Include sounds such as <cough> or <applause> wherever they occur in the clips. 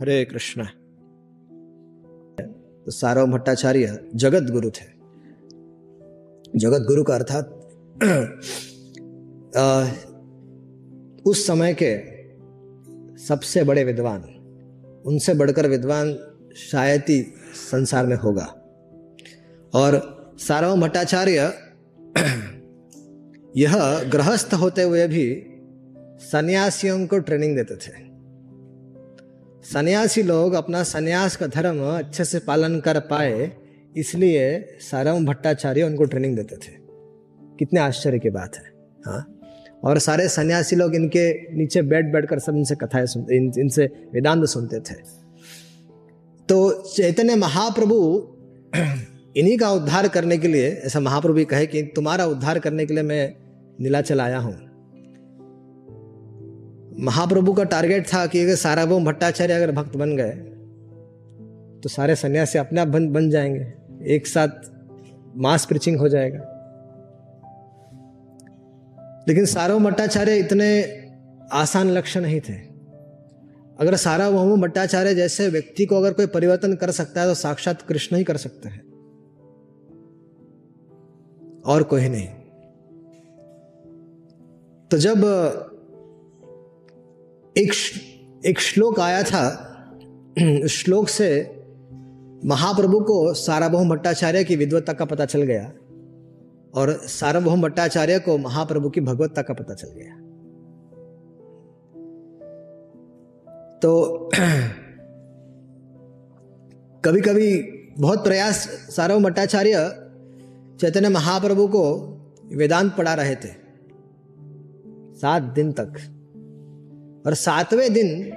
हरे कृष्ण। तो सारव भट्टाचार्य जगत गुरु थे। जगत गुरु का अर्थात <clears throat> उस समय के सबसे बड़े विद्वान, उनसे बढ़कर विद्वान शायद ही संसार में होगा। और सारव भट्टाचार्य <clears throat> यह गृहस्थ होते हुए भी सन्यासियों को ट्रेनिंग देते थे। सन्यासी लोग अपना सन्यास का धर्म अच्छे से पालन कर पाए इसलिए सारम भट्टाचार्य उनको ट्रेनिंग देते थे। कितने आश्चर्य की बात है हाँ? और सारे सन्यासी लोग इनके नीचे बैठ बैठ कर सब इनसे कथाएँ सुनते इन, इनसे वेदांत सुनते थे। तो चैतन्य महाप्रभु इन्हीं का उद्धार करने के लिए ऐसा महाप्रभु भी कहे कि तुम्हारा उद्धार करने के लिए मैं नीलाचल आया हूँ। महाप्रभु का टारगेट था कि अगर साराभौम भट्टाचार्य अगर भक्त बन गए तो सारे सन्यासी अपने आप बन बन जाएँगे। एक साथ मास प्रिचिंग हो जाएगा। लेकिन सार्वभौम भट्टाचार्य इतने आसान लक्ष्य नहीं थे। अगर सारा सार्वभौम भट्टाचार्य जैसे व्यक्ति को अगर कोई परिवर्तन कर सकता है तो साक्षात कृष्ण ही कर सकते हैं। और कोई नहीं। तो जब एक एक श्लोक आया था। श्लोक से महाप्रभु को साराभौम भट्टाचार्य की विद्वत्ता का पता चल गया और सार्वभौम भट्टाचार्य को महाप्रभु की भगवत्ता का पता चल गया। तो <clears throat> कभी कभी बहुत प्रयास सार्वभौम भट्टाचार्य चैतन्य महाप्रभु को वेदांत पढ़ा रहे थे। सात दिन तक। और सातवें दिन,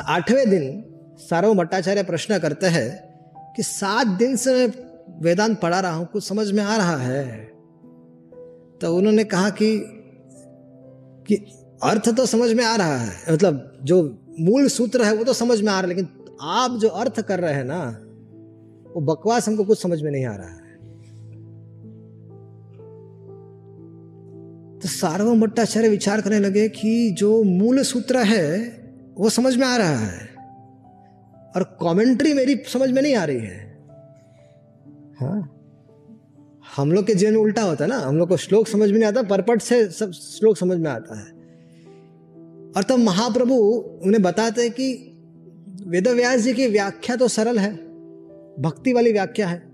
आठवें दिन सारव भट्टाचार्य प्रश्न करते हैं कि सात दिन से मैं वेदांत पढ़ा रहा हूँ, कुछ समझ में आ रहा है? तो उन्होंने कहा कि कि अर्थ तो समझ में आ रहा है मतलब जो मूल सूत्र है वो तो समझ में आ रहा है, लेकिन आप जो अर्थ कर रहे हैं ना, वो बकवास हमको कुछ समझ में नहीं आ रहा है। तो सार्वभौम भट्टाचार्य विचार करने लगे कि जो मूल सूत्र है, वो समझ में आ रहा है। और कमेंट्री मेरी समझ में नहीं आ रही है। हाँ। हम लोग के जीवन उल्टा होता है ना। हम लोग को श्लोक समझ में नहीं आता, परपट से सब श्लोक समझ में आता है। और तब तो महाप्रभु उन्हें बताते हैं कि वेद व्यास जी की व्याख्या तो सरल है, भक्ति वाली व्याख्या है।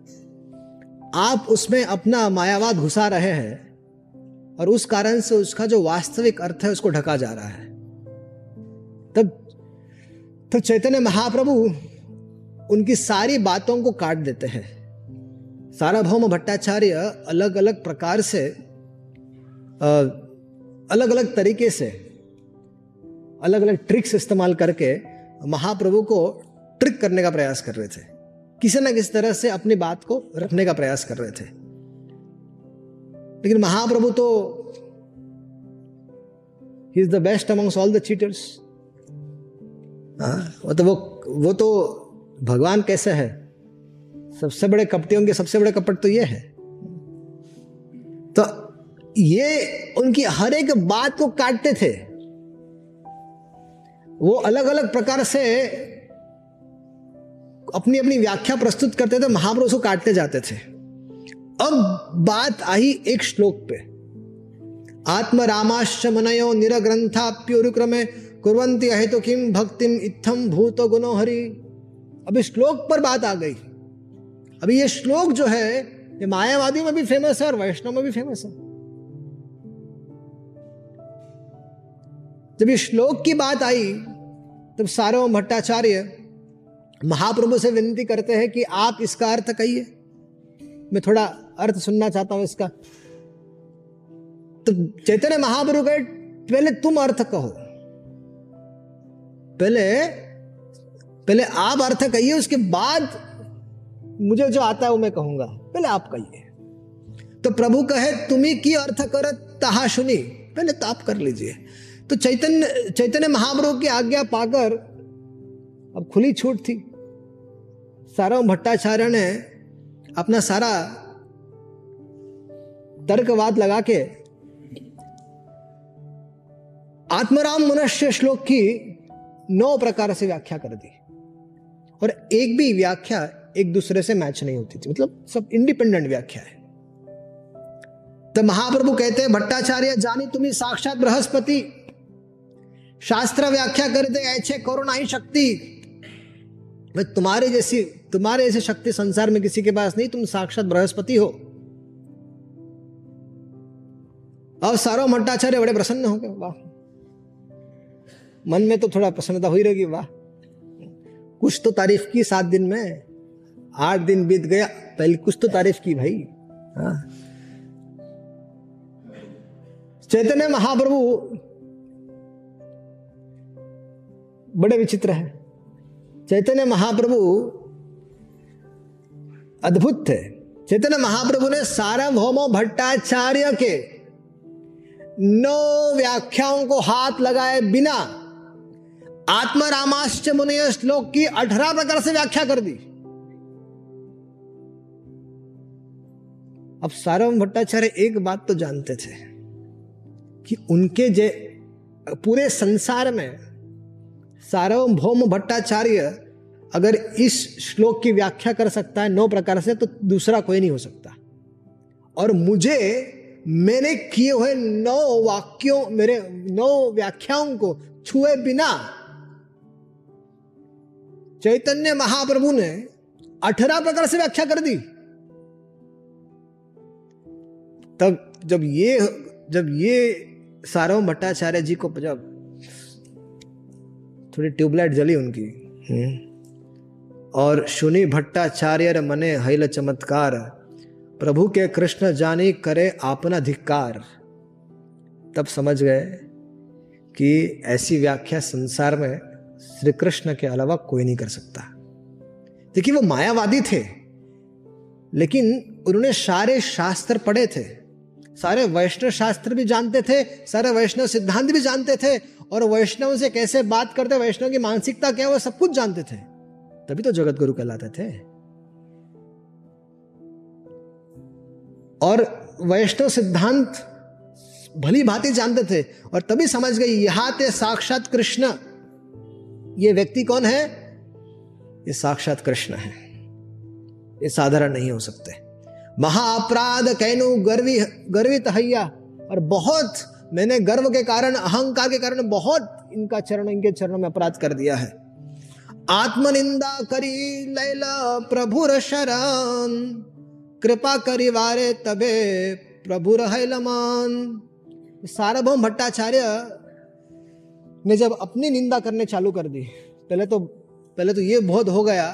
आप उसमें अपना मायावाद घुसा रहे हैं। और उस कारण से उसका जो वास्तविक अर्थ है, उसको ढका जा रहा है। तब तो चैतन्य महाप्रभु उनकी सारी बातों को काट देते हैं। साराभौम भट्टाचार्य अलग अलग प्रकार से अलग अलग तरीके से अलग अलग ट्रिक्स इस्तेमाल करके महाप्रभु को ट्रिक करने का प्रयास कर रहे थे। किसी न किसी तरह से अपनी बात को रखने का प्रयास कर रहे थे। लेकिन महाप्रभु तो ही is the best amongst all the cheaters वो तो वो वो तो भगवान कैसे है? सबसे बड़े कपटियों के सबसे बड़े कपट तो ये है। तो ये उनकी हर एक बात को काटते थे। वो अलग अलग प्रकार से अपनी अपनी व्याख्या प्रस्तुत करते थे, महाप्रभु को काटते जाते थे। अब बात आई एक श्लोक पे। आत्म रामाश्च मनयो निरग्रंथाप्योरुक्रमे कुरंती है तो किम भक्तिम इत्थम भूत गुनो हरि। अभी श्लोक पर बात आ गई। अभी ये श्लोक जो है, ये मायावादी में भी फ़ेमस है और वैष्णव में भी फ़ेमस है। जब ये श्लोक की बात आई, तब सार्वम भट्टाचार्य महाप्रभु से विनती करते हैं कि आप इसका अर्थ कहिए। मैं थोड़ा अर्थ सुनना चाहता हूँ इसका। तो चैतन्य महाप्रभु कहे, पहले तुम अर्थ कहो। पहले पहले आप अर्थ कहिए, उसके बाद मुझे जो आता है वो मैं कहूँगा। पहले आप कहिए। तो प्रभु कहे, तुम्हें की अर्थ कर तहा सुनी? पहले तो आप कर लीजिए। तो चैतन्य चैतन्य महाप्रभु की आज्ञा पाकर, अब खुली छूट थी। सारा भट्टाचार्य ने अपना सारा तर्कवाद लगा के आत्मराम मनुष्य श्लोक की नौ प्रकार से व्याख्या कर दी। और एक भी व्याख्या एक दूसरे से मैच नहीं होती थी। मतलब सब इंडिपेंडेंट व्याख्या है। तो महाप्रभु कहते हैं, भट्टाचार्य, जानी तुम्हें साक्षात बृहस्पति। शास्त्र व्याख्या करते ऐसे करो नहीं शक्ति। तुम्हारे जैसी तुम्हारे जैसी शक्ति संसार में किसी के पास नहीं, तुम साक्षात बृहस्पति हो। अब सारो भट्टाचार्य बड़े प्रसन्न हो गए। वाह। मन में तो थोड़ा प्रसन्नता हुई रहेगी, वाह। कुछ तो तारीफ़ की सात दिन में, आठ दिन बीत गया। पहले कुछ तो तारीफ़ की भाई। हाँ। चैतन्य महाप्रभु बड़े विचित्र है। चैतन्य महाप्रभु अद्भुत थे। चैतन्य महाप्रभु ने सार्वभौम भट्टाचार्य के नौ व्याख्याओं को हाथ लगाए बिना आत्मा रामाश्च मुनिय श्लोक की अठारह प्रकार से व्याख्या कर दी। अब सार्वम भट्टाचार्य एक बात तो जानते थे कि उनके जे पूरे संसार में सार्वभौम भट्टाचार्य अगर इस श्लोक की व्याख्या कर सकता है नौ प्रकार से तो दूसरा कोई नहीं हो सकता। और मुझे मैंने किए हुए नौ वाक्यों मेरे नौ व्याख्याओं को छुए बिना चैतन्य महाप्रभु ने अठारह प्रकार से व्याख्या कर दी। तब जब ये जब ये सारव भट्टाचार्य जी को जब थोड़ी ट्यूबलाइट जली उनकी हम्म, और सुनी भट्टाचार्य मने हैल चमत्कार प्रभु के कृष्ण जाने करे अपना धिक्कार। तब समझ गए कि ऐसी व्याख्या संसार में श्री कृष्ण के अलावा कोई नहीं कर सकता। देखिए, वो मायावादी थे, लेकिन उन्होंने सारे शास्त्र पढ़े थे। सारे वैष्णव शास्त्र भी जानते थे, सारे वैष्णव सिद्धांत भी जानते थे, और वैष्णव से कैसे बात करते, वैष्णव की मानसिकता क्या वो सब कुछ जानते थे। तभी तो जगत गुरु कहलाते थे। और वैष्णव सिद्धांत भली भांति जानते थे और तभी समझ गए यहाँ थे साक्षात कृष्ण। ये व्यक्ति कौन है? ये साक्षात कृष्ण है। ये साधारण नहीं हो सकते। महाअपराध कैनु गर्वी, गर्वित हैया और बहुत, मैंने गर्व के कारण, अहंकार के कारण बहुत इनका चरण, इनके चरणों में अपराध कर दिया है। आत्मनिंदा करी लैला प्रभु शरण। कृपा करी वारे तबे प्रभु लमान। सार्वभौम भट्टाचार्य ने जब अपनी निंदा करने चालू कर दी, पहले तो पहले तो ये बहुत हो गया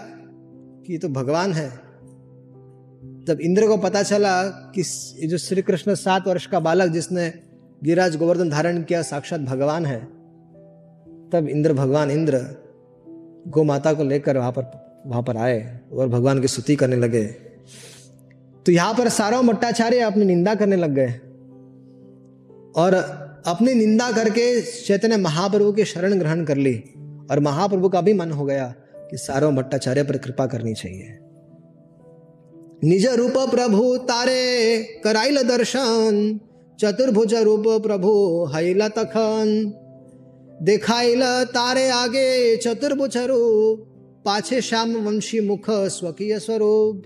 कि ये तो भगवान है। जब इंद्र को पता चला कि जो श्री कृष्ण सात वर्ष का बालक जिसने गिराज गोवर्धन धारण किया, साक्षात भगवान है। तब इंद्र, भगवान इंद्र गो माता को लेकर वहाँ पर वहाँ पर आए और भगवान की स्तुति करने लगे। तो यहाँ पर सारो मट्टाचार्य अपनी निंदा करने लग गए और अपनी निंदा करके चैतन्य महाप्रभु की शरण ग्रहण कर ली और महाप्रभु का भी मन हो गया कि सारो भट्टाचार्य पर कृपा करनी चाहिए। निज रूप प्रभु तारे कराइल दर्शन, चतुर्भुज रूप प्रभु हैला तखन। देखाइल तारे आगे चतुर्भुज रूप, पाछे श्याम वंशी मुख स्वकीय स्वरूप।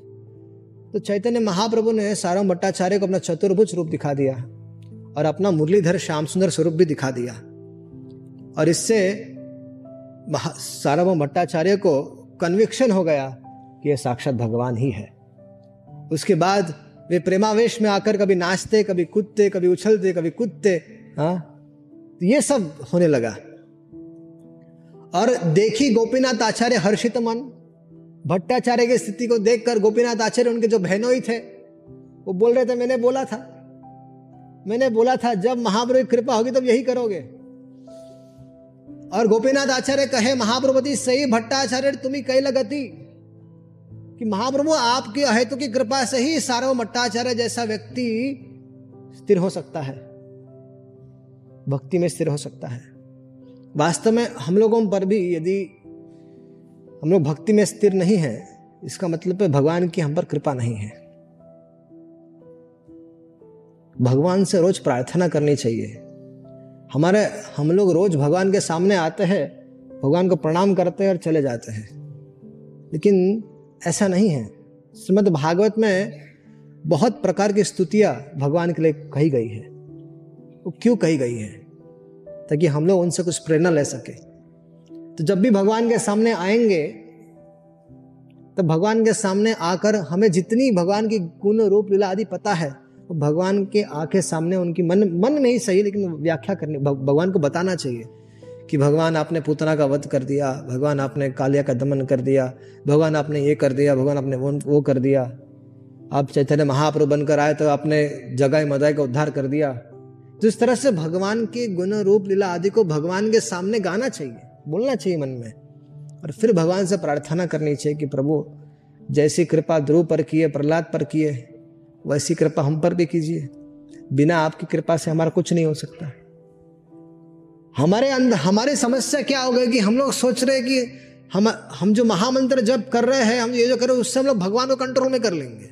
तो चैतन्य महाप्रभु ने सारा भट्टाचार्य को अपना चतुर्भुज रूप दिखा दिया और अपना मुरलीधर श्याम सुंदर स्वरूप भी दिखा दिया। और इससे सारा भट्टाचार्य को कन्विक्शन हो गया कि यह साक्षात भगवान ही है। उसके बाद वे प्रेमावेश में आकर कभी नाचते, कभी कूदते, कभी उछलते, कभी कूदते हाँ तो ये सब होने लगा। और देखी गोपीनाथ आचार्य हर्षित मन। भट्टाचार्य की स्थिति को देखकर गोपीनाथ आचार्य उनके जो बहनोई थे, वो बोल रहे थे, मैंने बोला था, मैंने बोला था, जब महाप्रभु की कृपा होगी तब यही करोगे। और गोपीनाथ आचार्य कहे महाप्रभुति सही भट्टाचार्य तुम्हें कई लगती कि महाप्रभु, आपकी अहेतु की कृपा से ही सार्व भट्टाचार्य जैसा व्यक्ति स्थिर हो सकता है। भक्ति में स्थिर हो सकता है। वास्तव में हम लोगों पर भी यदि हम लोग भक्ति में स्थिर नहीं है, इसका मतलब है भगवान की हम पर कृपा नहीं है। भगवान से रोज प्रार्थना करनी चाहिए। हमारे, हम लोग रोज भगवान के सामने आते हैं, भगवान को प्रणाम करते हैं और चले जाते हैं। लेकिन ऐसा नहीं है। श्रीमद भागवत में बहुत प्रकार की स्तुतियाँ भगवान के लिए कही गई है। वो क्यों कही गई है? ताकि हम लोग उनसे कुछ प्रेरणा ले सके। तो जब भी भगवान के सामने आएँगे तो भगवान के सामने आकर हमें जितनी भगवान की गुण रूप लीला आदि पता है, वो भगवान के आँखें सामने उनकी मन मन में ही सही लेकिन व्याख्या करनी भगवान को बताना चाहिए कि भगवान आपने पूतना का वध कर दिया, भगवान आपने कालिया का दमन कर दिया, भगवान आपने ये कर दिया, भगवान आपने वो वो कर दिया। आप चैतन्य महाप्रभु बनकर आए तो आपने जगाई मदाई का उद्धार कर दिया। तो इस तरह से भगवान के गुण रूप लीला आदि को भगवान के सामने गाना चाहिए। बोलना चाहिए मन में। और फिर भगवान से प्रार्थना करनी चाहिए कि प्रभु, जैसी कृपा ध्रुव पर किए प्रहलाद पर किए वैसी कृपा हम पर भी कीजिए। बिना आपकी कृपा से हमारा कुछ नहीं हो सकता। हमारे अंदर, हमारी समस्या क्या हो गई कि हम लोग सोच रहे कि हम हम जो महामंत्र जब कर रहे हैं, हम ये जो कर रहे हैं, उससे हम लोग भगवान को कंट्रोल में कर लेंगे।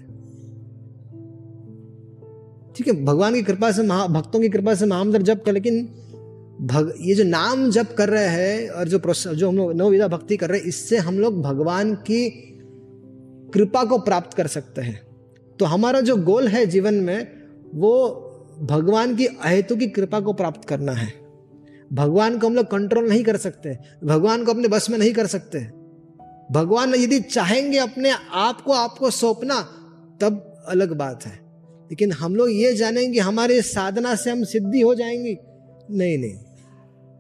ठीक है, भगवान की कृपा से महा, भक्तों की कृपा से महामंत्र जब कर, लेकिन भग, ये जो नाम जब कर रहे हैं और जो जो हम लोग नवविधा भक्ति कर रहे हैं, इससे हम लोग भगवान की कृपा को प्राप्त कर सकते हैं। तो हमारा जो गोल है जीवन में, वो भगवान की अहेतु की कृपा को प्राप्त करना है। भगवान को हम लोग कंट्रोल नहीं कर सकते, भगवान को अपने बस में नहीं कर सकते। भगवान यदि चाहेंगे अपने आप को, आपको सौंपना, तब अलग बात है। लेकिन हम लोग ये जानेंगे, हमारे साधना से हम सिद्धि हो जाएँगी। नहीं नहीं।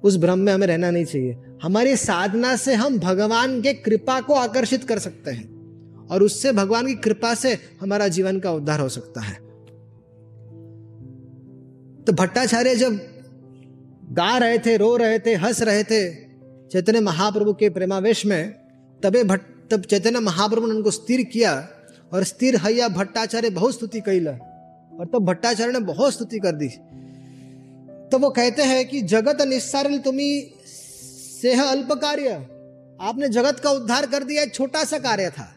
उस भ्रम में हमें रहना नहीं चाहिए। हमारी साधना से हम भगवान के कृपा को आकर्षित कर सकते हैं और उससे भगवान की कृपा से हमारा जीवन का उद्धार हो सकता है। तो भट्टाचार्य जब गा रहे थे, रो रहे थे, हंस रहे थे, चैतन्य महाप्रभु के प्रेमावेश में, तबे भट्ट तब चैतन्य महाप्रभु ने उनको स्थिर किया और स्थिर हैया भट्टाचार्य बहुत स्तुति कैला और तब भट्टाचार्य ने बहुत स्तुति कर दी। तो वो कहते हैं कि जगत निस्सारिल तुम्ही सेह अल्प कार्य आपने जगत का उद्धार कर दिया छोटा सा कार्य था।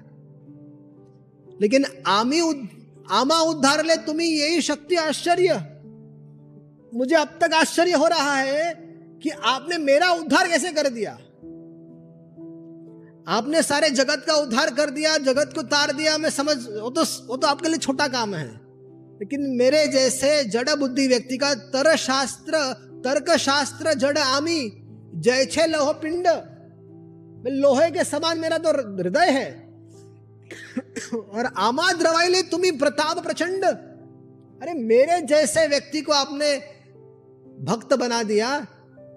लेकिन आमी उद, आमा उद्धार ले तुम्हें यही शक्ति आश्चर्य। मुझे अब तक आश्चर्य हो रहा है कि आपने मेरा उद्धार कैसे कर दिया? आपने सारे जगत का उद्धार कर दिया जगत को तार दिया मैं समझ वो तो वो तो आपके लिए छोटा काम है। लेकिन मेरे जैसे जड़ बुद्धि व्यक्ति का तर शास्त्र तर्क शास्त्र जड़ आमी जैसे लोह पिंड। लोहे के समान मेरा तो हृदय है। और आमा द्रवाई द्रवाइले तुम्हें प्रताप प्रचंड। अरे मेरे जैसे व्यक्ति को आपने भक्त बना दिया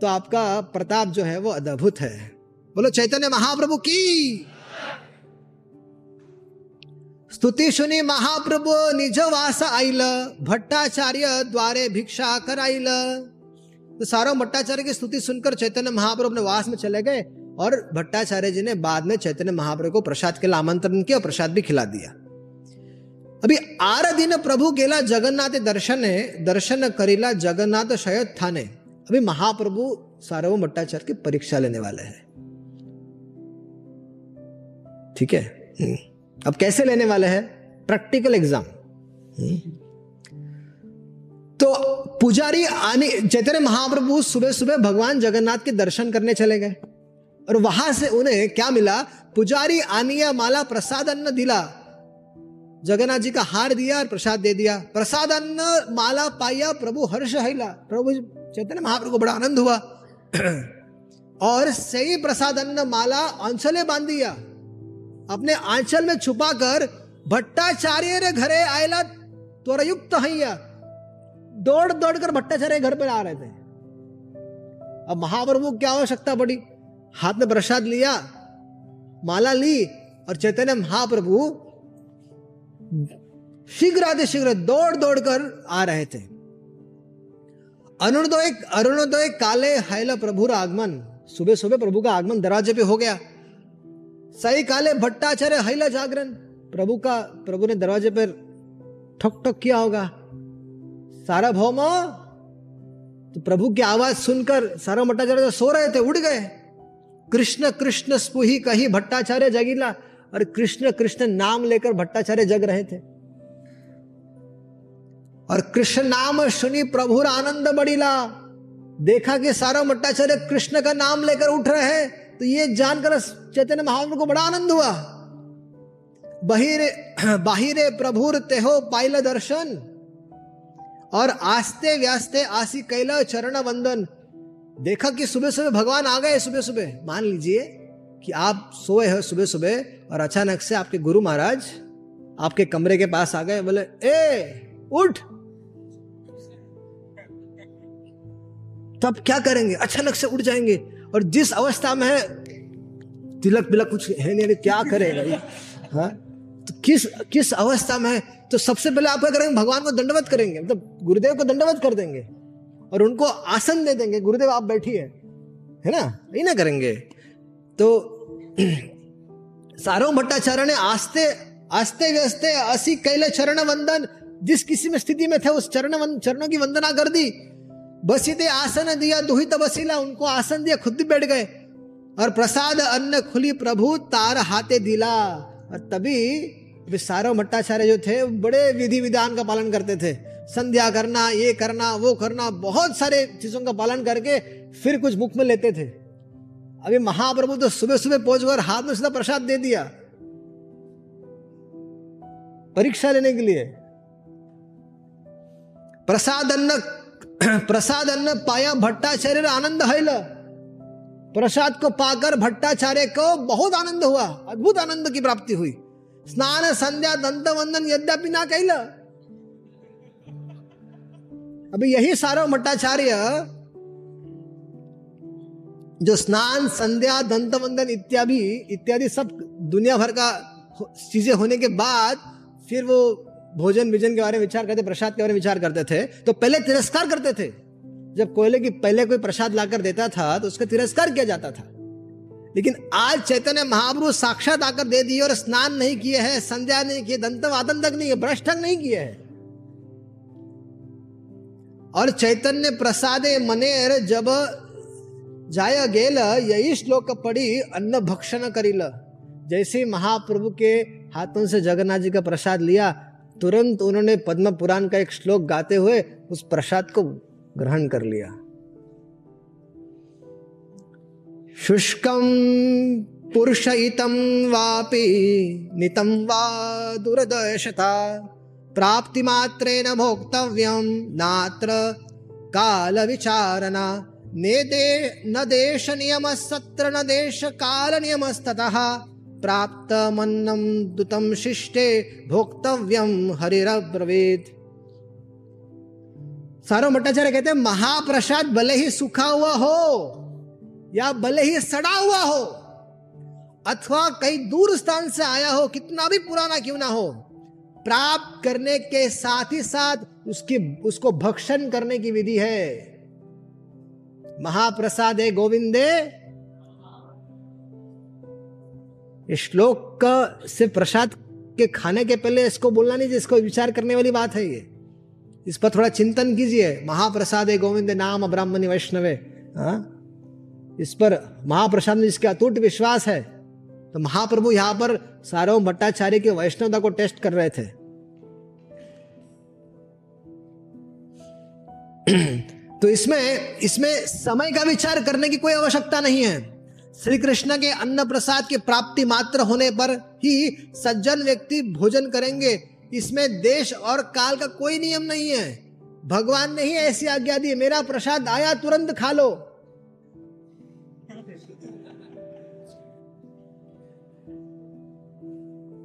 तो आपका प्रताप जो है वो अद्भुत है। बोलो, चैतन्य महाप्रभु की। स्तुति सुनी महाप्रभु निज वास आइल, भट्टाचार्य द्वारे भिक्षा कराइल। तो सारो भट्टाचार्य की स्तुति सुनकर चैतन्य महाप्रभु अपने वास में चले गए और भट्टाचार्य जी ने बाद में चैतन्य महाप्रभु को प्रसाद के लिए आमंत्रण किया प्रसाद भी खिला दिया। अभी आर दिन प्रभु गेला जगन्नाथ दर्शन दर्शन करीला जगन्नाथ शयद थाने। अभी महाप्रभु सार्वभौम भट्टाचार्य की परीक्षा लेने वाले हैं। ठीक है? हम्म। अब कैसे लेने वाले हैं? Practical exam hmm. तो पुजारी आने, चैतन्य महाप्रभु सुबह सुबह भगवान जगन्नाथ के दर्शन करने चले गए। और वहाँ से उन्हें क्या मिला? पुजारी आनिया माला प्रसाद अन्न दिला। जगन्नाथ जी का हार दिया और प्रसाद दे दिया। प्रसाद अन्न माला पाया, प्रभु हर्ष हिला। प्रभु चैतन्य महाप्रभु को बड़ा आनंद हुआ। <clears throat> और सही प्रसाद अन्न माला आंचले बाँध दिया। अपने आंचल में छुपा कर भट्टाचार्य घरे आयला त्वरयुक्त हैया दौड़ दौड़ कर भट्टाचार्य घर पर आ रहे थे। अब महाप्रभु क्या आवश्यकता पड़ी? हाथ में प्रसाद लिया, माला ली और चैतन्य महाप्रभु शीघ्र आते शीघ्र दौड़ दौड़ कर आ रहे थे। अरुणोदय अरुणोदय काले हैल प्रभु आगमन सुबह सुबह प्रभु का आगमन दरवाजे पे हो गया। सही काले भट्टाचार्य हैला जागरण। प्रभु का, प्रभु ने दरवाजे पर ठक ठक किया होगा। सारा भौम तो प्रभु की आवाज़ सुनकर सारा भट्टाचार्य सो रहे थे, उड़ गए। कृष्ण कृष्ण स्पुही कही भट्टाचार्य जगीला, और कृष्ण कृष्ण नाम लेकर भट्टाचार्य जग रहे थे। और कृष्ण नाम सुनी प्रभु आनंद बड़ीला देखा कि सारा भट्टाचार्य कृष्ण का नाम लेकर उठ रहे हैं। तो ये जानकर चैतन्य महाप्रभु को बड़ा आनंद हुआ। बहिरे, बाहिरे प्रभुर तेहो पाइल दर्शन। और आस्ते व्यास्ते आसी कैला चरण वंदन। देखा कि सुबह सुबह भगवान आ गए सुबह सुबह मान लीजिए कि आप सोए हो सुबह सुबह और अचानक से आपके गुरु महाराज आपके कमरे के पास आ गए। बोले, ए, उठ। तब क्या करेंगे? अचानक से उठ जाएँगे। और जिस अवस्था में है, तिलक बिलक कुछ है नहीं क्या करेगा हाँ? तो किस किस अवस्था में है? तो सबसे पहले आप क्या करेंगे, भगवान को दंडवत करेंगे मतलब तो गुरुदेव को दंडवत कर देंगे और उनको आसन दे देंगे, गुरुदेव आप बैठिए, है ना? यही ना करेंगे। तो <clears throat> सारो भट्टाचार्य ने आस्ते आस्ते व्यस्ते असी कैले चरण वंदन जिस किसी में स्थिति में थे, उस चरण चरणों की वंदना कर दी। बसीते आसन दिया, दुहित बसीला, उनको आसन दिया, खुद बैठ गए। और प्रसाद अन्न खुली, प्रभु तार हाथे दिला। और तभी सारो भट्टाचार्य जो थे, बड़े विधि विधान का पालन करते थे। संध्या करना, ये करना, वो करना, बहुत सारे चीज़ों का पालन करके फिर कुछ मुख में लेते थे। अभी महाप्रभु तो सुबह सुबह पहुँच पहुंचकर हाथ में सीधा प्रसाद दे दिया। परीक्षा लेने के लिए। प्रसाद अन्न <clears throat> प्रसाद अन्न पाया भट्टाचार्य आनंद हैल। प्रसाद को पाकर भट्टाचार्य को बहुत आनंद हुआ, अद्भुत आनंद की प्राप्ति हुई। स्नान, संध्या, दंत वंदन यद्यपि ना कहला अभी यही सारा भट्टाचार्य जो स्नान, संध्या, दंत वंदन इत्यादि इत्यादि सब दुनिया भर का चीज़ें होने के बाद फिर वो भोजन विजन के बारे में विचार करते, प्रसाद के बारे में विचार करते थे तो पहले तिरस्कार करते थे। जब कोयले की पहले कोई प्रसाद लाकर देता था तो उसका तिरस्कार किया जाता था। लेकिन आज चैतन्य महाप्रभु साक्षात आकर दे दिए और स्नान नहीं किए हैं, संध्या नहीं किए दंत वादन तक नहीं है भ्रष्ट नहीं किए हैं। और चैतन्य प्रसादे मनेर जब जाय गेल, यही श्लोक पड़ी अन्न भक्षण करिल। जैसे महाप्रभु के हाथों से जगन्नाथ जी का प्रसाद लिया तुरंत उन्होंने पद्म पुराण का एक श्लोक गाते हुए उस प्रसाद को ग्रहण कर लिया। शुष्कम पुरुष इतम वापि नितम वा दुर्दशता प्राप्ति मात्रेण भोक्तव्यम नात्र काल विचारणा ने दे न देश नियम सत्र न देश काल नियमस्ततः प्राप्त मन्नम दुतम शिष्टे भोक्तव्यम हरिब्रवेद सारो भट्टाचार्य कहते हैं, महाप्रसाद भले ही सूखा हुआ हो या भले ही सड़ा हुआ हो, अथवा कई दूर स्थान से आया हो, कितना भी पुराना क्यों ना हो, प्राप्त करने के साथ ही साथ उसकी, उसको भक्षण करने की विधि है। महाप्रसाद है गोविंदे श्लोक का सिर्फ़ प्रसाद के खाने के पहले इसको बोलना नहीं इसको विचार करने वाली बात है ये। इस पर थोड़ा चिंतन कीजिए। महाप्रसाद है गोविंद नाम ब्राह्मणी वैष्णवे हाँ? इस पर महाप्रसाद में जिसके अतुट विश्वास है तो महाप्रभु यहाँ पर सारो भट्टाचार्य की वैष्णवता को टेस्ट कर रहे थे। <clears throat> तो इसमें इसमें समय का विचार करने की कोई आवश्यकता नहीं है। श्री कृष्ण के अन्न प्रसाद की प्राप्ति मात्र होने पर ही सज्जन व्यक्ति भोजन करेंगे। इसमें देश और काल का कोई नियम नहीं है। भगवान ने ही ऐसी आज्ञा दी, मेरा प्रसाद आया, तुरंत खा लो।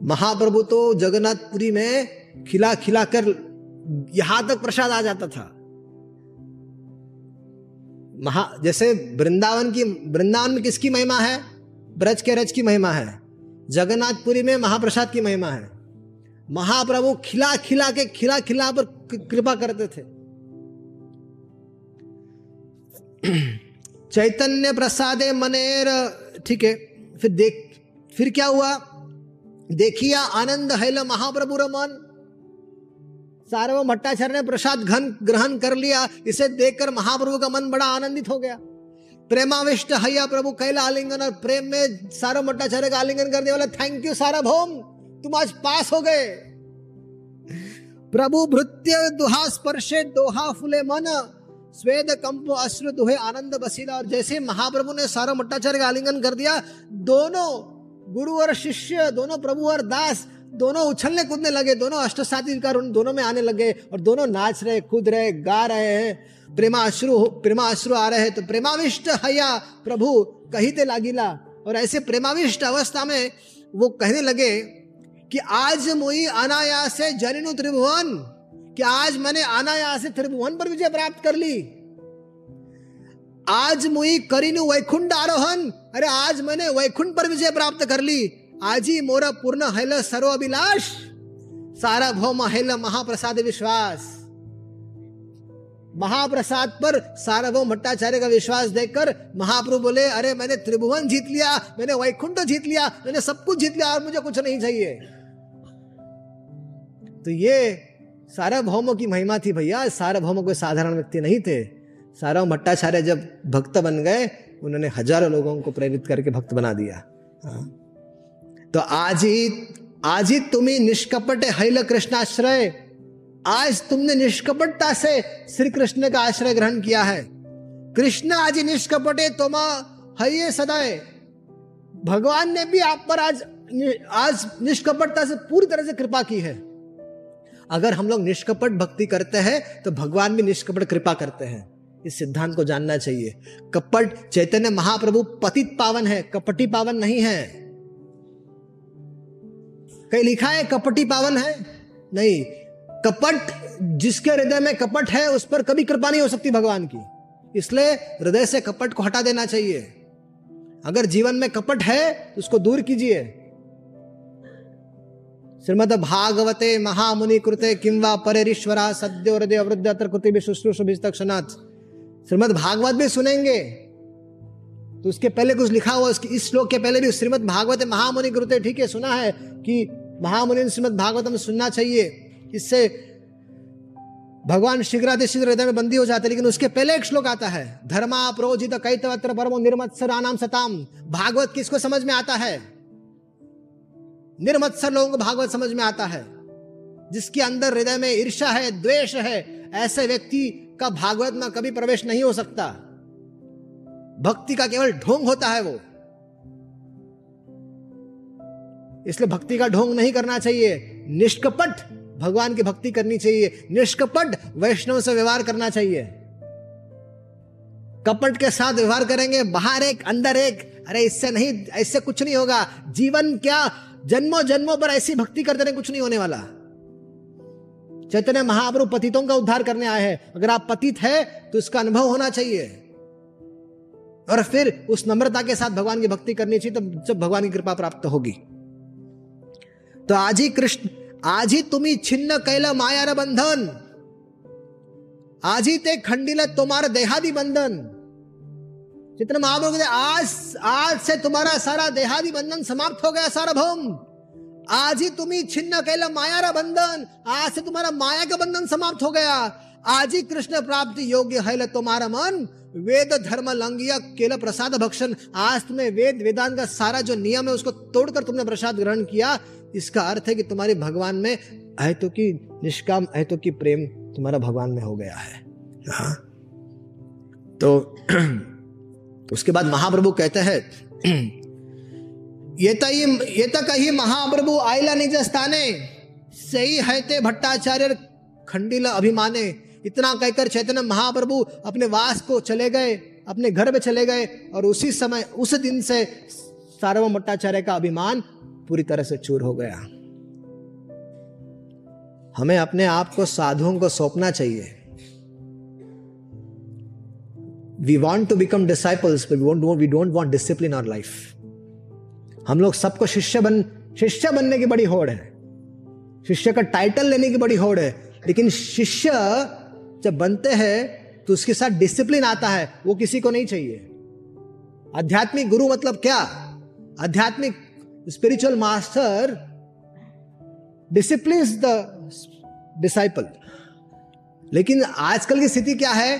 महाप्रभु तो जगन्नाथपुरी में खिला खिला कर यहाँ तक प्रसाद आ जाता था। महा, जैसे वृंदावन की, वृंदावन में किसकी महिमा है? ब्रज के रज की महिमा है। जगन्नाथपुरी में महाप्रसाद की महिमा है। महाप्रभु खिला खिला के, खिला खिला पर कृपा करते थे। <clears throat> चैतन्य प्रसादे मनेर, ठीक है, फिर देख, फिर क्या हुआ? देखिया आनंद हैल महाप्रभु रमन। सार्वभौम भट्टाचार्य ने प्रसाद घन ग्रहण कर लिया। इसे देखकर महाप्रभु का मन बड़ा आनंदित हो गया। प्रेमाविष्ट हैया प्रभु कैला आलिंगन और प्रेम में सारा भट्टाचार्य का आलिंगन कर दिया बोला थैंक यू सारा भौम, तुम आज पास हो गए। प्रभु भृत्य दुहा स्पर्शे, दोहा फुले मन, स्वेद कंप अश्रु दुहे आनंद बसीला। और जैसे महाप्रभु ने सारा मट्टाचार्य का आलिंगन कर दिया, दोनों गुरु और शिष्य, दोनों प्रभु और दास दोनों उछलने कूदने लगे, दोनों अष्ट साथी कर उन दोनों में आने लगे और दोनों नाच रहे, कूद रहे, गा रहे हैं। प्रेमा अश्रु प्रेमा अश्रु आ रहे हैं तो प्रेमाविष्ट हया प्रभु कही लागिला। और ऐसे प्रेमाविष्ट अवस्था में वो कहने लगे कि आज मुई अनायास से जनिनु त्रिभुवन, कि आज मैंने अनायास त्रिभुवन पर विजय प्राप्त कर ली। आज मुई करीनु वैकुंठ आरोहन, अरे आज मैंने वैकुंठ पर विजय प्राप्त कर ली। आज मोरा पूर्ण हैल सर्व अभिलाष सारा भौम हैल महाप्रसाद विश्वास। महाप्रसाद पर सार्वभौम भट्टाचार्य का विश्वास देखकर महाप्रभु बोले, अरे, मैंने त्रिभुवन जीत लिया, मैंने वैकुंठ जीत लिया, मैंने सब कुछ जीत लिया और मुझे कुछ नहीं चाहिए। तो ये सार्वभौमों की महिमा थी भैया। सार्वभौम कोई साधारण व्यक्ति नहीं थे। सारा भट्टाचार्य जब भक्त बन गए, उन्होंने हज़ारों लोगों को प्रेरित करके भक्त बना दिया। हाँ। तो आज ही आज ही तुम्हें निष्कपट हैल कृष्णाश्रय आज तुमने निष्कपटता से श्री कृष्ण का आश्रय ग्रहण किया है। कृष्ण आज निष्कपटे, तुम है सदाए। भगवान ने भी आप पर आज आज निष्कपटता से पूरी तरह से कृपा की है। अगर हम लोग निष्कपट भक्ति करते हैं तो भगवान भी निष्कपट कृपा करते हैं। इस सिद्धांत को जानना चाहिए। कपट चैतन्य महाप्रभु पतित पावन है, कपटी पावन नहीं है। कहीं लिखा है कपटी पावन है? नहीं, कपट जिसके हृदय में कपट है, उस पर कभी कृपा नहीं हो सकती भगवान की। इसलिए हृदय से कपट को हटा देना चाहिए। अगर जीवन में कपट है तो उसको दूर कीजिए। श्रीमद भागवते महामुनि कृते किंवा परेश्वरा सद्यो हृदय अवृद्ध अत्र कृति भी शुश्रूष तक्षणाथ श्रीमद भागवत भी सुनेंगे। तो उसके पहले कुछ लिखा हुआ इस श्लोक के पहले भी श्रीमद भागवत महामुनि कृते, ठीक है, सुना है कि महामुनि श्रीमद भागवत में सुनना चाहिए। इससे भगवान शीघ्र शीघ्र हृदय में बंदी हो जाते लेकिन उसके पहले एक श्लोक आता है धर्मा प्रोजित कैतवत्र परमो निर्मत्सर नाम सताम। भागवत किसको समझ में आता है? निर्मत्सर लोगों को भागवत समझ में आता है, जिसके अंदर हृदय में ईर्षा है, द्वेष है, ऐसे व्यक्ति का भागवत में कभी प्रवेश नहीं हो सकता। भक्ति का केवल ढोंग होता है वो। इसलिए भक्ति का ढोंग नहीं करना चाहिए। निष्कपट भगवान की भक्ति करनी चाहिए। निष्कपट वैष्णव से व्यवहार करना चाहिए। कपट के साथ व्यवहार करेंगे, बाहर एक, अंदर एक। अरे इससे नहीं ऐसे कुछ नहीं होगा। जीवन क्या? जन्मों जन्मों पर ऐसी भक्ति करते रहे, कुछ नहीं होने वाला। चैतन्य महाप्रभु पतितों का उद्धार करने आए हैं। अगर आप पतित है तो इसका अनुभव होना चाहिए। और फिर उस नम्रता के साथ भगवान की भक्ति करनी चाहिए तो जब भगवान की कृपा प्राप्त होगी। तो आज ही कृष्ण, आज ही तुम्ही छिन्न कैल मायार बंधन। आज ही ते खंडिल तुम्हारा देहादी बंधन। जितने महाप्रभु आज आज से तुम्हारा सारा देहादी बंधन समाप्त हो गया सारा भौम आज ही तुम्ही छिन्न कैल मायारा बंधन, आज से तुम्हारा माया का बंधन समाप्त हो गया। आज ही कृष्ण प्राप्ति योग्य है तुम्हारा मन। वेद धर्म लंगिया केल प्रसाद भक्षण। आज तुम्हें वेद वेदांत का सारा जो नियम है, उसको तोड़कर तुमने प्रसाद ग्रहण किया। इसका अर्थ है कि तुम्हारे भगवान में अहतो की निष्काम, अहतो की प्रेम तुम्हारा भगवान में हो गया है। हाँ। तो <clears throat> उसके बाद महाप्रभु कहते हैं <clears throat> ये ये कही महाप्रभु आयला निज स्थाने, सही है ते भट्टाचार्य खंडीला अभिमाने, इतना कहकर चैतन्य महाप्रभु अपने वास को चले गए, अपने घर में चले गए, और उसी समय, उस दिन से सार्वभौम भट्टाचार्य का अभिमान पूरी तरह से चूर हो गया। हमें अपने आप को साधुओं को सौंपना चाहिए। We want to become disciples we don't want discipline our life हम लोग सबको शिष्य बन, शिष्य बनने की बड़ी होड़ है। शिष्य का टाइटल लेने की बड़ी होड़ है। लेकिन शिष्य जब बनते हैं तो उसके साथ डिसिप्लिन आता है, वो किसी को नहीं चाहिए। आध्यात्मिक गुरु मतलब क्या? आध्यात्मिक spiritual master discipline the disciple. लेकिन आजकल की स्थिति क्या है?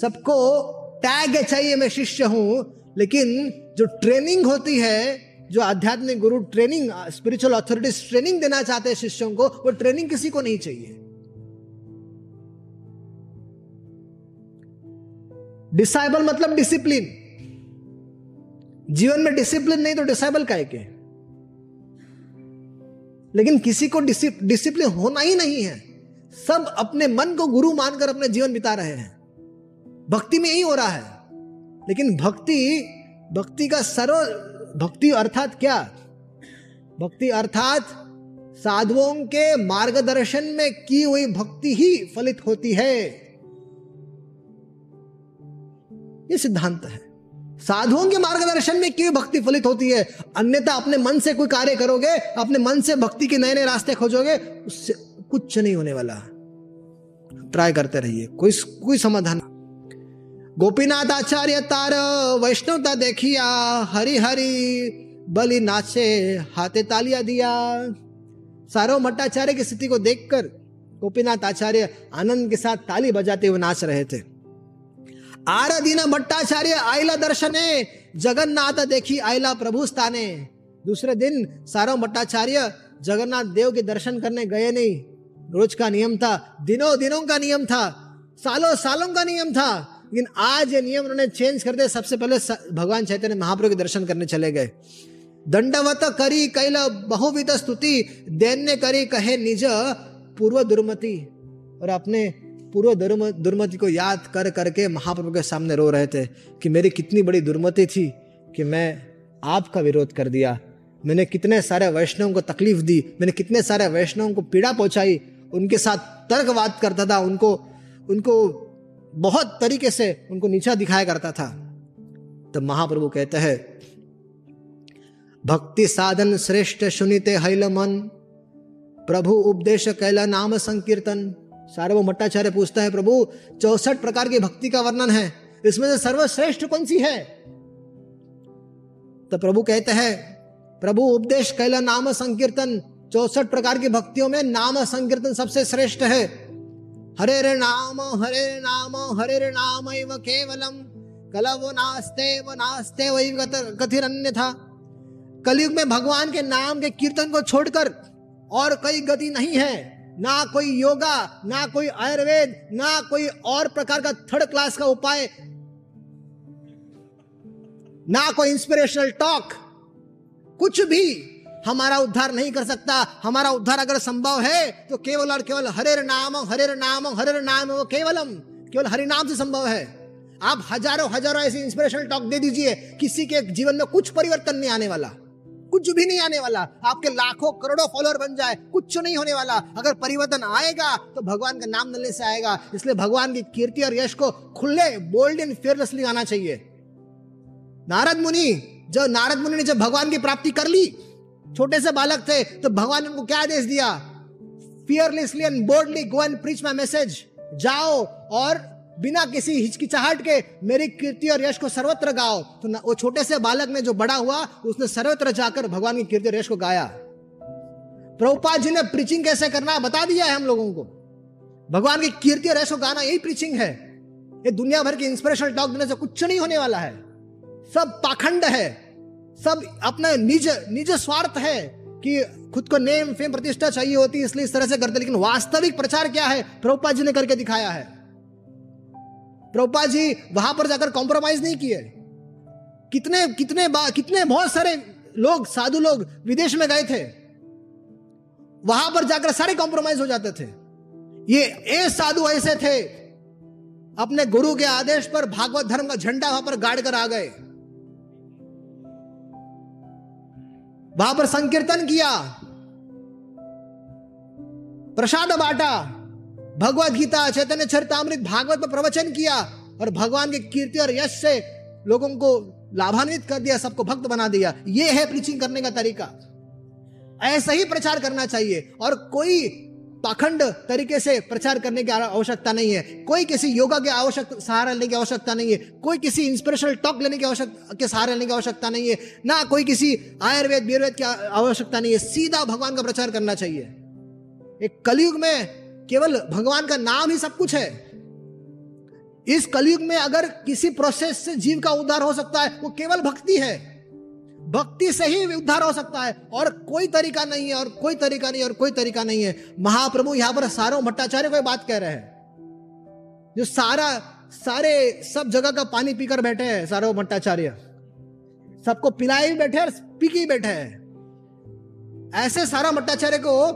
सबको टैग चाहिए, मैं शिष्य हूँ, लेकिन जो ट्रेनिंग होती है, जो आध्यात्मिक गुरु ट्रेनिंग स्पिरिचुअल अथॉरिटीज ट्रेनिंग देना चाहते हैं शिष्यों को, वो ट्रेनिंग किसी को नहीं चाहिए। डिसाइबल मतलब डिसिप्लिन जीवन में डिसिप्लिन नहीं तो डिसाइबल का के लेकिन किसी को डिसिप्लिन होना ही नहीं है। सब अपने मन को गुरु मानकर अपने जीवन बिता रहे हैं। भक्ति में यही हो रहा है। लेकिन भक्ति भक्ति का सर्व, भक्ति अर्थात क्या? भक्ति अर्थात साधुओं के मार्गदर्शन में की हुई भक्ति ही फलित होती है। ये सिद्धांत है। साधुओं के मार्गदर्शन में क्यों भक्ति फलित होती है? अन्यथा अपने मन से कोई कार्य करोगे, अपने मन से भक्ति के नए नए रास्ते खोजोगे, उससे कुछ नहीं होने वाला। ट्राई करते रहिए, कोई कोई समाधान गोपीनाथ आचार्य तार वैष्णवता देखिया हरि हरि बलि नाचे, हाथे तालिया दिया। सारो मट्टाचार्य की स्थिति को देखकर गोपीनाथ आचार्य आनंद के साथ ताली बजाते हुए नाच रहे थे। आराधीन भट्टाचार्य आयला दर्शने, जगन्नाथ देखी आयला प्रभु स्थाने। दूसरे दिन सारो भट्टाचार्य जगन्नाथ देव के दर्शन करने गए नहीं। रोज का नियम था, दिनों दिनों का नियम था, सालों सालों का नियम था, लेकिन आज ये नियम उन्होंने चेंज कर दिया। सबसे पहले भगवान चैतन्य महाप्रभु के दर्शन करने चले गए। दंडवत करी कैल बहुविध स्तुति, दैन्य करी कहे निज पूर्व दुर्मति। और अपने पूर्व दुर्मति को याद कर, करके महाप्रभु के सामने रो रहे थे कि मेरी कितनी बड़ी दुर्मति थी कि मैं आपका विरोध कर दिया। मैंने कितने सारे वैष्णवों को तकलीफ़ दी, मैंने कितने सारे वैष्णवों को पीड़ा पहुंचाई, उनके साथ तर्कवाद करता था, उनको उनको बहुत तरीके से उनको नीचा दिखाया करता था। तो महाप्रभु कहते हैं, भक्ति साधन श्रेष्ठ सुनिते हैल मन, प्रभु उपदेश कैला नाम संकीर्तन सारे वो मट्टाचार्य पूछता है, प्रभु, चौसठ प्रकार की भक्ति का वर्णन है, इसमें से सर्वश्रेष्ठ कौन सी है? तो प्रभु कहते हैं, प्रभु, उपदेश कैला नाम संकीर्तन, चौसठ प्रकार की भक्तियों में नाम संकीर्तन सबसे श्रेष्ठ है। हरे रे नाम, हरे रे नाम, हरे रे नाम केवलम, कलव नास्ते व नास्ते वही कथिर अन्य था कलयुग में भगवान के नाम के कीर्तन को छोड़कर और कई गति नहीं है। ना कोई योगा, ना कोई आयुर्वेद, ना कोई और प्रकार का थर्ड क्लास का उपाय, ना कोई इंस्पिरेशनल टॉक कुछ भी हमारा उद्धार नहीं कर सकता। हमारा उद्धार अगर संभव है तो केवल और केवल हरे नाम हरे नाम हरे नाम वो केवलम, केवल हरि नाम से संभव है। आप हज़ारों हज़ारों ऐसे इंस्पिरेशनल टॉक दे दीजिए, किसी के जीवन में कुछ परिवर्तन नहीं आने वाला। कुछ भी नहीं आने वाला। आपके लाखों, करोड़ों फॉलोअर बन जाए, कुछ नहीं होने वाला। अगर परिवर्तन आएगा तो भगवान का नाम मिलने से आएगा। इसलिए भगवान की कीर्ति और यश को खुले बोल्ड एंड फेयरलेसली आना चाहिए। नारद मुनि, जब नारद मुनि ने जब भगवान की प्राप्ति कर ली, छोटे से बालक थे तो भगवान ने उनको क्या आदेश दिया? Fearlessly and boldly go and preach my message जाओ और बिना किसी हिचकिचाहट के मेरी कीर्ति और यश को सर्वत्र गाओ। तो वो छोटे से बालक ने जो बड़ा हुआ, उसने सर्वत्र जाकर भगवान की कीर्ति और यश को गाया। प्रभुपाद जी ने प्रीचिंग कैसे करना बता दिया है हम लोगों को। भगवान की कीर्ति और यश को गाना यही प्रीचिंग है। ये दुनिया भर की इंस्पिरेशनल टॉक देने से कुछ नहीं होने वाला है। सब पाखंड है। सब अपना निज निज स्वार्थ है कि खुद को नेम, फेम प्रतिष्ठा चाहिए होती इसलिए इस तरह से करते लेकिन वास्तविक प्रचार क्या है, प्रभुपाद जी ने करके दिखाया है। प्रभुपा जी, वहाँ पर जाकर कॉम्प्रोमाइज नहीं किए। कितने कितने कितने बहुत सारे लोग, साधु लोग विदेश में गए थे। वहाँ पर जाकर सारे कॉम्प्रोमाइज हो जाते थे। ये ए साधु ऐसे थे। अपने गुरु के आदेश पर भागवत धर्म का झंडा वहाँ पर गाड़ कर आ गए। वहाँ पर संकीर्तन किया। प्रसाद बांटा। भगवत गीता, चैतन्य चरितमृत भागवत में प्रवचन किया और भगवान की कीर्ति और यश से लोगों को लाभान्वित कर दिया, सबको भक्त बना दिया। ये है प्रीचिंग करने का तरीका। ऐसा ही प्रचार करना चाहिए और कोई पाखंड तरीके से प्रचार करने की आवश्यकता नहीं है। कोई किसी योगा के आवश्यक सहारा लेने की आवश्यकता नहीं है। कोई किसी इंस्पिरेशनल टॉक लेने की आवश्यकता के सहारा लेने की आवश्यकता नहीं है। ना कोई किसी आयुर्वेद बीरवेद की आवश्यकता नहीं है। सीधा भगवान का प्रचार करना चाहिए। एक कलयुग में केवल भगवान का नाम ही सब कुछ है। इस कलयुग में अगर किसी प्रोसेस से जीव का उद्धार हो सकता है, वो केवल भक्ति है। भक्ति से ही उद्धार हो सकता है, और कोई तरीका नहीं है, और कोई तरीका नहीं, और कोई तरीका नहीं है। महाप्रभु यहाँ पर सारों भट्टाचार्य को बात कह रहे हैं। जो सारा, सारे, सब जगह का पानी पीकर बैठे हैं सारो भट्टाचार्य। सबको पिलाए भी बैठे और पी के बैठे हैं। ऐसे सारा भट्टाचार्य को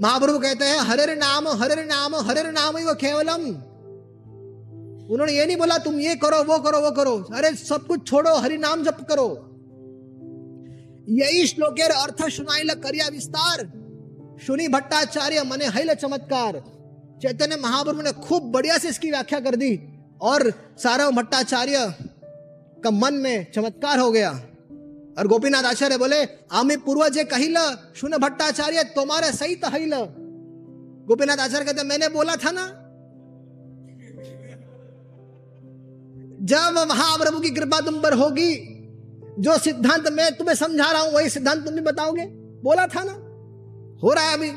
महाप्रभु कहते हैं, हरे नाम हरे नाम हरे नाम ही वो केवलम. उन्होंने ये नहीं बोला, तुम ये करो, वो करो वो करो। अरे, सब कुछ छोड़ो, हरि नाम जप करो। यही श्लोकेर अर्थ सुनाई करिया विस्तार। सुनी भट्टाचार्य, मने हैल चमत्कार। चैतन्य महाप्रभु ने खूब बढ़िया से इसकी व्याख्या कर दी और सारा भट्टाचार्य का मन में चमत्कार हो गया। और गोपीनाथ आचार्य बोले, आमी पूर्वज कहिल सुन भट्टाचार्य तुम्हारे सही तहिल गोपीनाथ आचार्य कहते, मैंने बोला था ना? जब महाप्रभु की कृपा तुम पर होगी, जो सिद्धांत मैं तुम्हें समझा रहा हूँ, वही सिद्धांत तुम भी बताओगे। बोला था ना? हो रहा है अभी।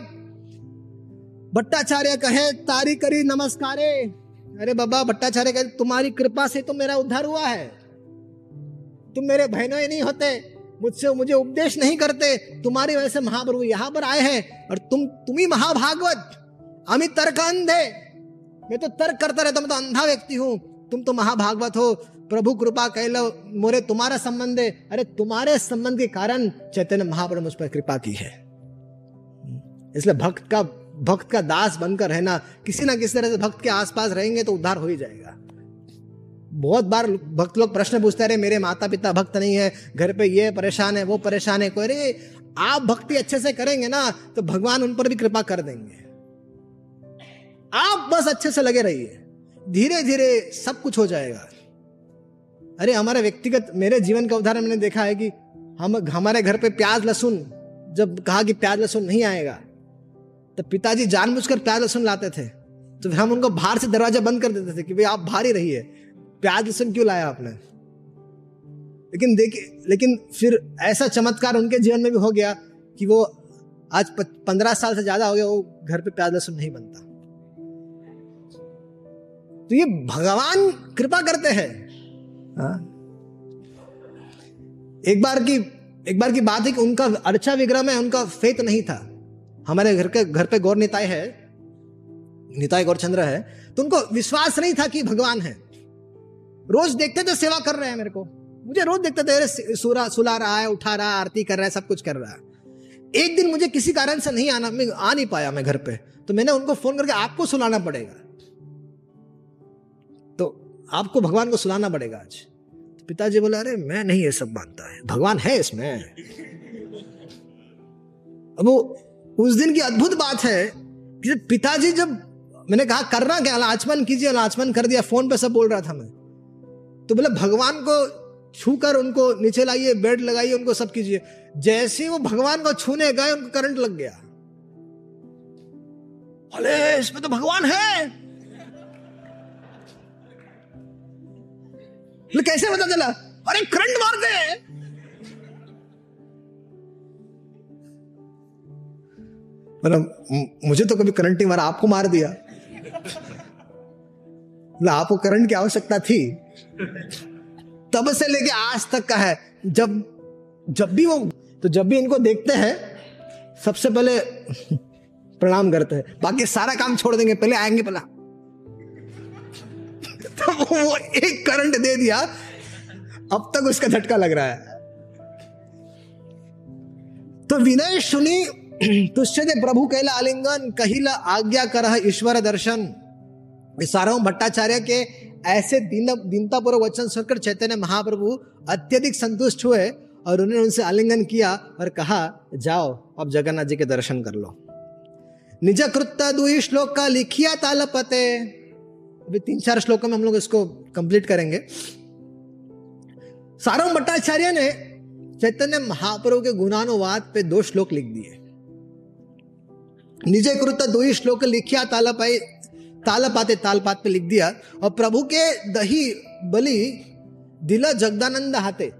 भट्टाचार्य कहे, तारी करी नमस्कारे। अरे बाबा, भट्टाचार्य कहे, तुम्हारी कृपा से तो मेरा उद्धार हुआ है। तुम मेरे बहनों ही नहीं होते, मुझसे मुझे उपदेश नहीं करते, तुम्हारी वजह से महाप्रभु यहाँ पर आए हैं और तुम तुम ही महाभागवत, अमित तर्क अंधे मैं तो तर्क करता रहता, मैं तो अंधा व्यक्ति हूँ। तुम तो महाभागवत हो, प्रभु कृपा कह लो, मोरे तुम्हारा संबंध है। अरे तुम्हारे संबंध के कारण चैतन्य महाप्रभु उस पर कृपा की है। इसलिए भक्त का भक्त का दास बनकर रहना, किसी ना किसी तरह से भक्त के आसपास रहेंगे तो उद्धार हो ही जाएगा। बहुत बार भक्त लोग प्रश्न पूछते रहे मेरे माता पिता भक्त नहीं है, घर पे ये परेशान है, वो परेशान है। कोई, अरे, आप भक्ति अच्छे से करेंगे ना तो भगवान उन पर भी कृपा कर देंगे। आप बस अच्छे से लगे रहिए। धीरे धीरे सब कुछ हो जाएगा। अरे, हमारे व्यक्तिगत, मेरे जीवन का उदाहरण मैंने देखा है कि हम, हमारे घर पे प्याज लहसुन, जब कहा कि प्याज लहसुन नहीं आएगा तो पिताजी जानबूझकर प्याज लहसुन लाते थे। तो फिर हम उनको बाहर से दरवाज़ा बंद कर देते थे कि भाई आप बाहर ही रहिए। प्याज लहसुन क्यों लाया आपने? लेकिन देखिए, लेकिन फिर ऐसा चमत्कार उनके जीवन में भी हो गया कि वो आज पंद्रह साल से ज़्यादा हो गया, वो घर पे प्याज लहसुन नहीं बनता। तो ये भगवान कृपा करते हैं। हाँ? एक बार की, एक बार की बात है कि उनका अर्चा विग्रह में उनका फेत नहीं था। हमारे घर के, घर पे गौर निताय है निताय गौरचंद्र है तो उनको विश्वास नहीं था कि भगवान है। रोज देखते थे, सेवा कर रहे हैं मेरे को। मुझे रोज देखते थे सुरा, सुला रहा है, उठा रहा है, आरती कर रहा है, सब कुछ कर रहा है। एक दिन मुझे किसी कारण से नहीं आना, मैं आ नहीं पाया मैं घर पे। तो मैंने उनको फ़ोन करके, आपको सुलाना पड़ेगा। तो आपको भगवान को सुनाना पड़ेगा आज। तो पिताजी बोले, अरे, मैं नहीं ये सब मानता है। भगवान है इसमें। अब वो उस दिन की अद्भुत बात है कि पिताजी जब, मैंने कहा, करना क्या? आचमन कीजिए आचमन कर दिया, फ़ोन पे सब बोल रहा था मैं। तो बोले, भगवान को छूकर उनको नीचे लाइए, बेड लगाइए, उनको सब कीजिए। जैसे वो भगवान को छूने गए, उनको करंट लग गया। अरे इसमें तो भगवान है। कैसे पता चला? अरे, करंट मार दे। मतलब मुझे तो कभी करंट नहीं मारा, आपको मार दिया। आपको करंट की आवश्यकता थी। तब से लेके आज तक का है। जब जब भी वो तो जब भी इनको देखते हैं, सबसे पहले प्रणाम करते हैं। बाकी सारा काम छोड़ देंगे, पहले आएँगे पहला <laughs> तो वो एक करंट दे दिया, अब तक उसका झटका लग रहा है। तो विनय सुनी, तुष्य प्रभु कहला आलिंगन, कहिला आज्ञा कर ईश्वर दर्शन। सारा भट्टाचार्य के ऐसे दीन दीनता पूर्व वचन सुनकर चैतन्य महाप्रभु अत्यधिक संतुष्ट हुए और उन्होंने उनसे आलिंगन किया और कहा, जाओ, अब जगन्नाथ जी के दर्शन कर लो। निज कृत्य दुई श्लोक का लिखिया तालपते। अभी तीन, चार श्लोकों में हम लोग इसको कंप्लीट करेंगे। सारंग भट्टाचार्य ने चैतन्य महाप्रभु के गुणानुवाद पे दो श्लोक लिख दिए। निजे कृत दो ही श्लोक लिखिया ताला पाए ताला पाते पात पे लिख दिया, और प्रभु के दही बलि दिला जगदानंद हाथे।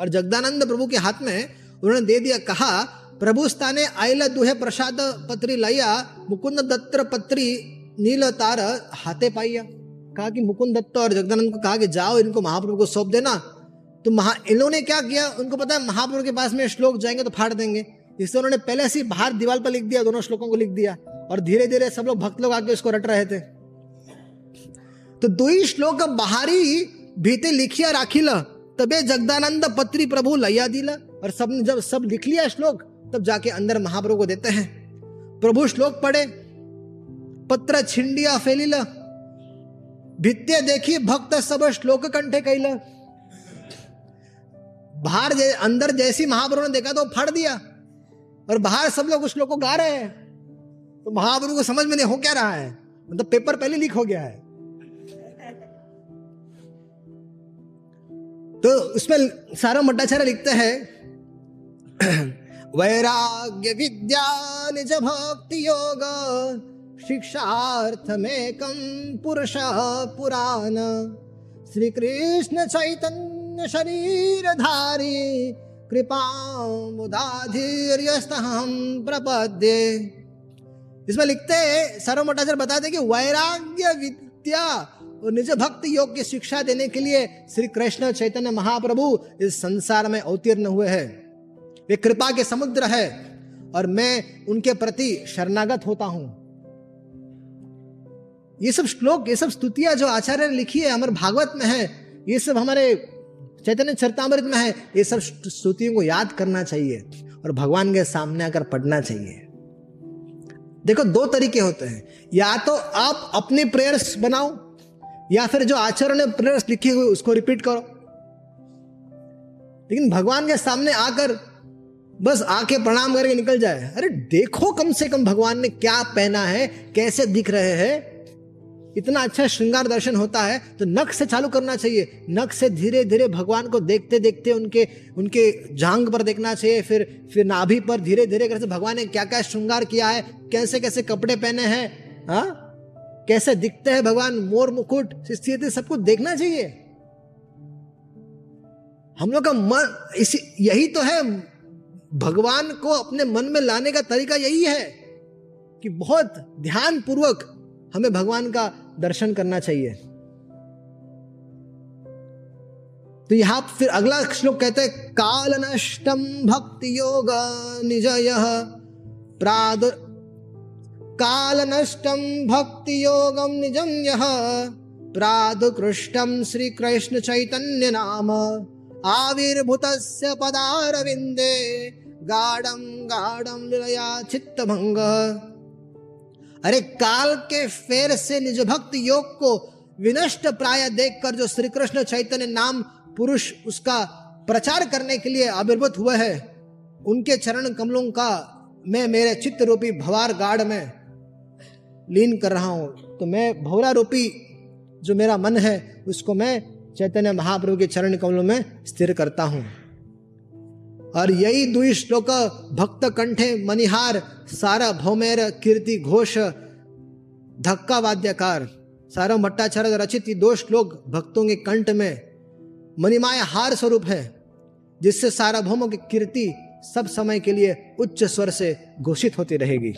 और जगदानंद प्रभु के हाथ में उन्होंने दे दिया, कहा, प्रभु स्थाने आयला दुहे प्रसाद पत्री लैया मुकुंद दत्त पत्री नील तार हाथे पाइया। कहा कि मुकुंद दत्त और जगदानंद को कहा कि जाओ, इनको महाप्रभु को सौंप देना। तो महा, इन्होंने क्या किया? उनको पता है महाप्रभु के पास में श्लोक जाएँगे तो फाड़ देंगे। इससे उन्होंने पहले से बाहर दीवार पर लिख दिया, दोनों श्लोकों को लिख दिया, और धीरे धीरे सब लोग भक्त लोग आके उसको रट रहे थे। तो दो ही श्लोक बाहरी भीते लिखिया राखिला तबे जगदानंद पत्री प्रभु लैया दिला। और सब जब सब लिख लिया श्लोक, तब जाके अंदर महाप्रभु को देते हैं। प्रभु श्लोक पढ़े, पत्र छिंडिया फैलिला, भित्ते देखी भक्त सब श्लोक कंठे कैला। बाहर अंदर जैसी महाप्रभु ने देखा तो फट दिया। और बाहर सब लोग उस श्लोक को गा रहे हैं। तो महाप्रभु को समझ में नहीं हो क्या रहा है? मतलब पेपर पहले लीक हो गया है। तो उसमें सारा मट्टाचार्य लिखते हैं, <clears throat> वैराग्य विद्या, निज भक्ति योग शिक्षार्थमेकं पुरुष पुराण। श्री कृष्ण चैतन्य शरीरधारी कृपा मुदाधीर्यस्तहम प्रपद्ये। इसमें लिखते हैं सर्वमठाचार्य बताते कि वैराग्य विद्या और निज भक्त योग की शिक्षा देने के लिए श्री कृष्ण चैतन्य महाप्रभु इस संसार में अवतीर्ण हुए हैं। वे कृपा के समुद्र है और मैं उनके प्रति शरणागत होता हूँ। ये सब श्लोक, ये सब स्तुतियाँ जो आचार्य ने लिखी है हमारे भागवत में है, ये सब हमारे चैतन्य चरतामृत में है। ये सब स्तुतियों को याद करना चाहिए और भगवान के सामने आकर पढ़ना चाहिए। देखो, दो तरीके होते हैं। या तो आप अपने प्रेयर्स बनाओ, या फिर जो आचार्य ने प्रेयर्स लिखे हुए, उसको रिपीट करो। लेकिन भगवान के सामने आकर बस आके प्रणाम करके निकल जाए। अरे, देखो कम से कम भगवान ने क्या पहना है, कैसे दिख रहे हैं। इतना अच्छा श्रृंगार दर्शन होता है तो नख से चालू करना चाहिए। नख से धीरे धीरे भगवान को देखते देखते उनके उनके जांग पर देखना चाहिए, फिर फिर नाभि पर धीरे धीरे कैसे भगवान ने क्या क्या श्रृंगार किया है कैसे कैसे कपड़े पहने हैं हाँ? कैसे दिखते हैं भगवान, मोर मुकुट, स्थिति सब कुछ देखना चाहिए। हम लोग का मन, इसी, यही तो है, भगवान को अपने मन में लाने का तरीका यही है कि बहुत ध्यान पूर्वक हमें भगवान का दर्शन करना चाहिए। तो यहाँ फिर अगला श्लोक कहते हैं काल नष्टम भक्ति योग निजय प्रादुर काल नष्टम भक्ति योगम निजम यह प्रादुकृष्टम श्री कृष्ण चैतन्य नाम आविर्भूत पदारविंदे गाढ़म गाढ़म लीलया चित्तभंग अरे काल के फेर से निज भक्त योग को विनष्ट प्राय देखकर जो श्री कृष्ण चैतन्य नाम पुरुष उसका प्रचार करने के लिए आविर्भूत हुए हैं, उनके चरण कमलों का मैं मेरे चित्त रूपी भवार गाढ़ में लीन कर रहा हूँ। तो मैं भवरा रूपी जो मेरा मन है, उसको मैं चैतन्य महाप्रभु के चरण कमलों में स्थिर करता हूँ। और यही दुई श्लोक भक्त कंठे मनिहार, सारा भौमेर, कीर्ति घोष धक्का वाद्यकार सारा भट्टाचार्य रचित ये दो श्लोक भक्तों के कंठ में मनिमाय हार स्वरूप है, जिससे सारा भौमों की कीर्ति सब समय के लिए उच्च स्वर से घोषित होती रहेगी।